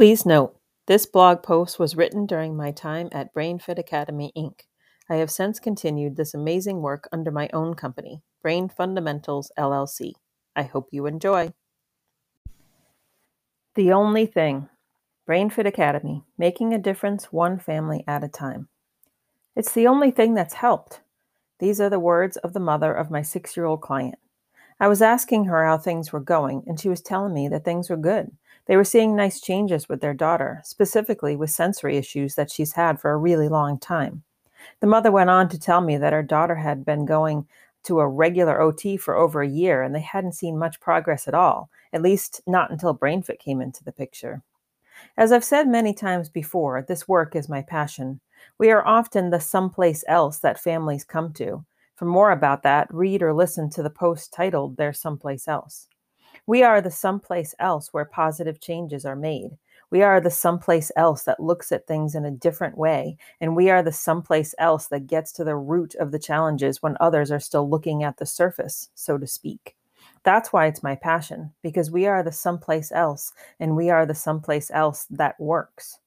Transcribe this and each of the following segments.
Please note, this blog post was written during my time at BrainFit Academy, Inc. I have since continued this amazing work under my own company, Brain Fundamentals LLC. I hope you enjoy. The only thing BrainFit Academy, making a difference one family at a time. It's the only thing that's helped. These are the words of the mother of my six year old client. I was asking her how things were going, and she was telling me that things were good. They were seeing nice changes with their daughter, specifically with sensory issues that she's had for a really long time. The mother went on to tell me that her daughter had been going to a regular OT for over a year and they hadn't seen much progress at all, at least not until BrainFit came into the picture. As I've said many times before, this work is my passion. We are often the someplace else that families come to. For more about that, read or listen to the post titled There's Someplace Else. We are the someplace else where positive changes are made. We are the someplace else that looks at things in a different way. And we are the someplace else that gets to the root of the challenges when others are still looking at the surface, so to speak. That's why it's my passion, because we are the someplace else, and we are the someplace else that works.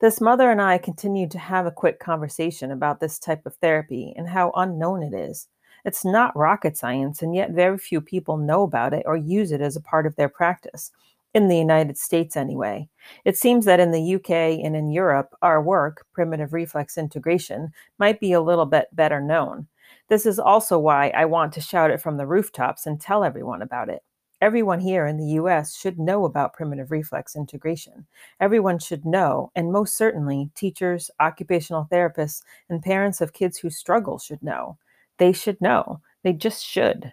This mother and I continued to have a quick conversation about this type of therapy and how unknown it is. It's not rocket science, and yet very few people know about it or use it as a part of their practice in the United States anyway. It seems that in the UK and in Europe, our work, primitive reflex integration, might be a little bit better known. This is also why I want to shout it from the rooftops and tell everyone about it. Everyone here in the US should know about primitive reflex integration. Everyone should know, and most certainly, teachers, occupational therapists, and parents of kids who struggle should know. They should know. They just should.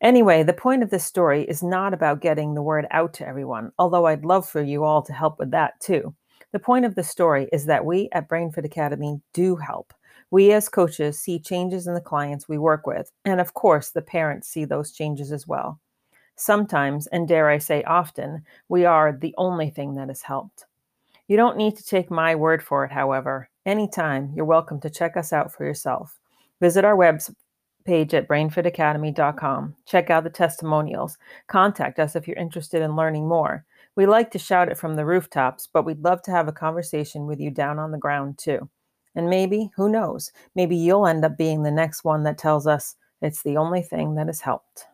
Anyway, the point of this story is not about getting the word out to everyone, although I'd love for you all to help with that too. The point of the story is that we at BrainFit Academy do help. We as coaches see changes in the clients we work with, and of course, the parents see those changes as well. Sometimes, and dare I say often, we are the only thing that has helped. You don't need to take my word for it, however. Anytime, you're welcome to check us out for yourself. Visit our website page at brainfitacademy.com. Check out the testimonials. Contact us if you're interested in learning more. We like to shout it from the rooftops, but we'd love to have a conversation with you down on the ground too. And maybe, who knows, maybe you'll end up being the next one that tells us it's the only thing that has helped.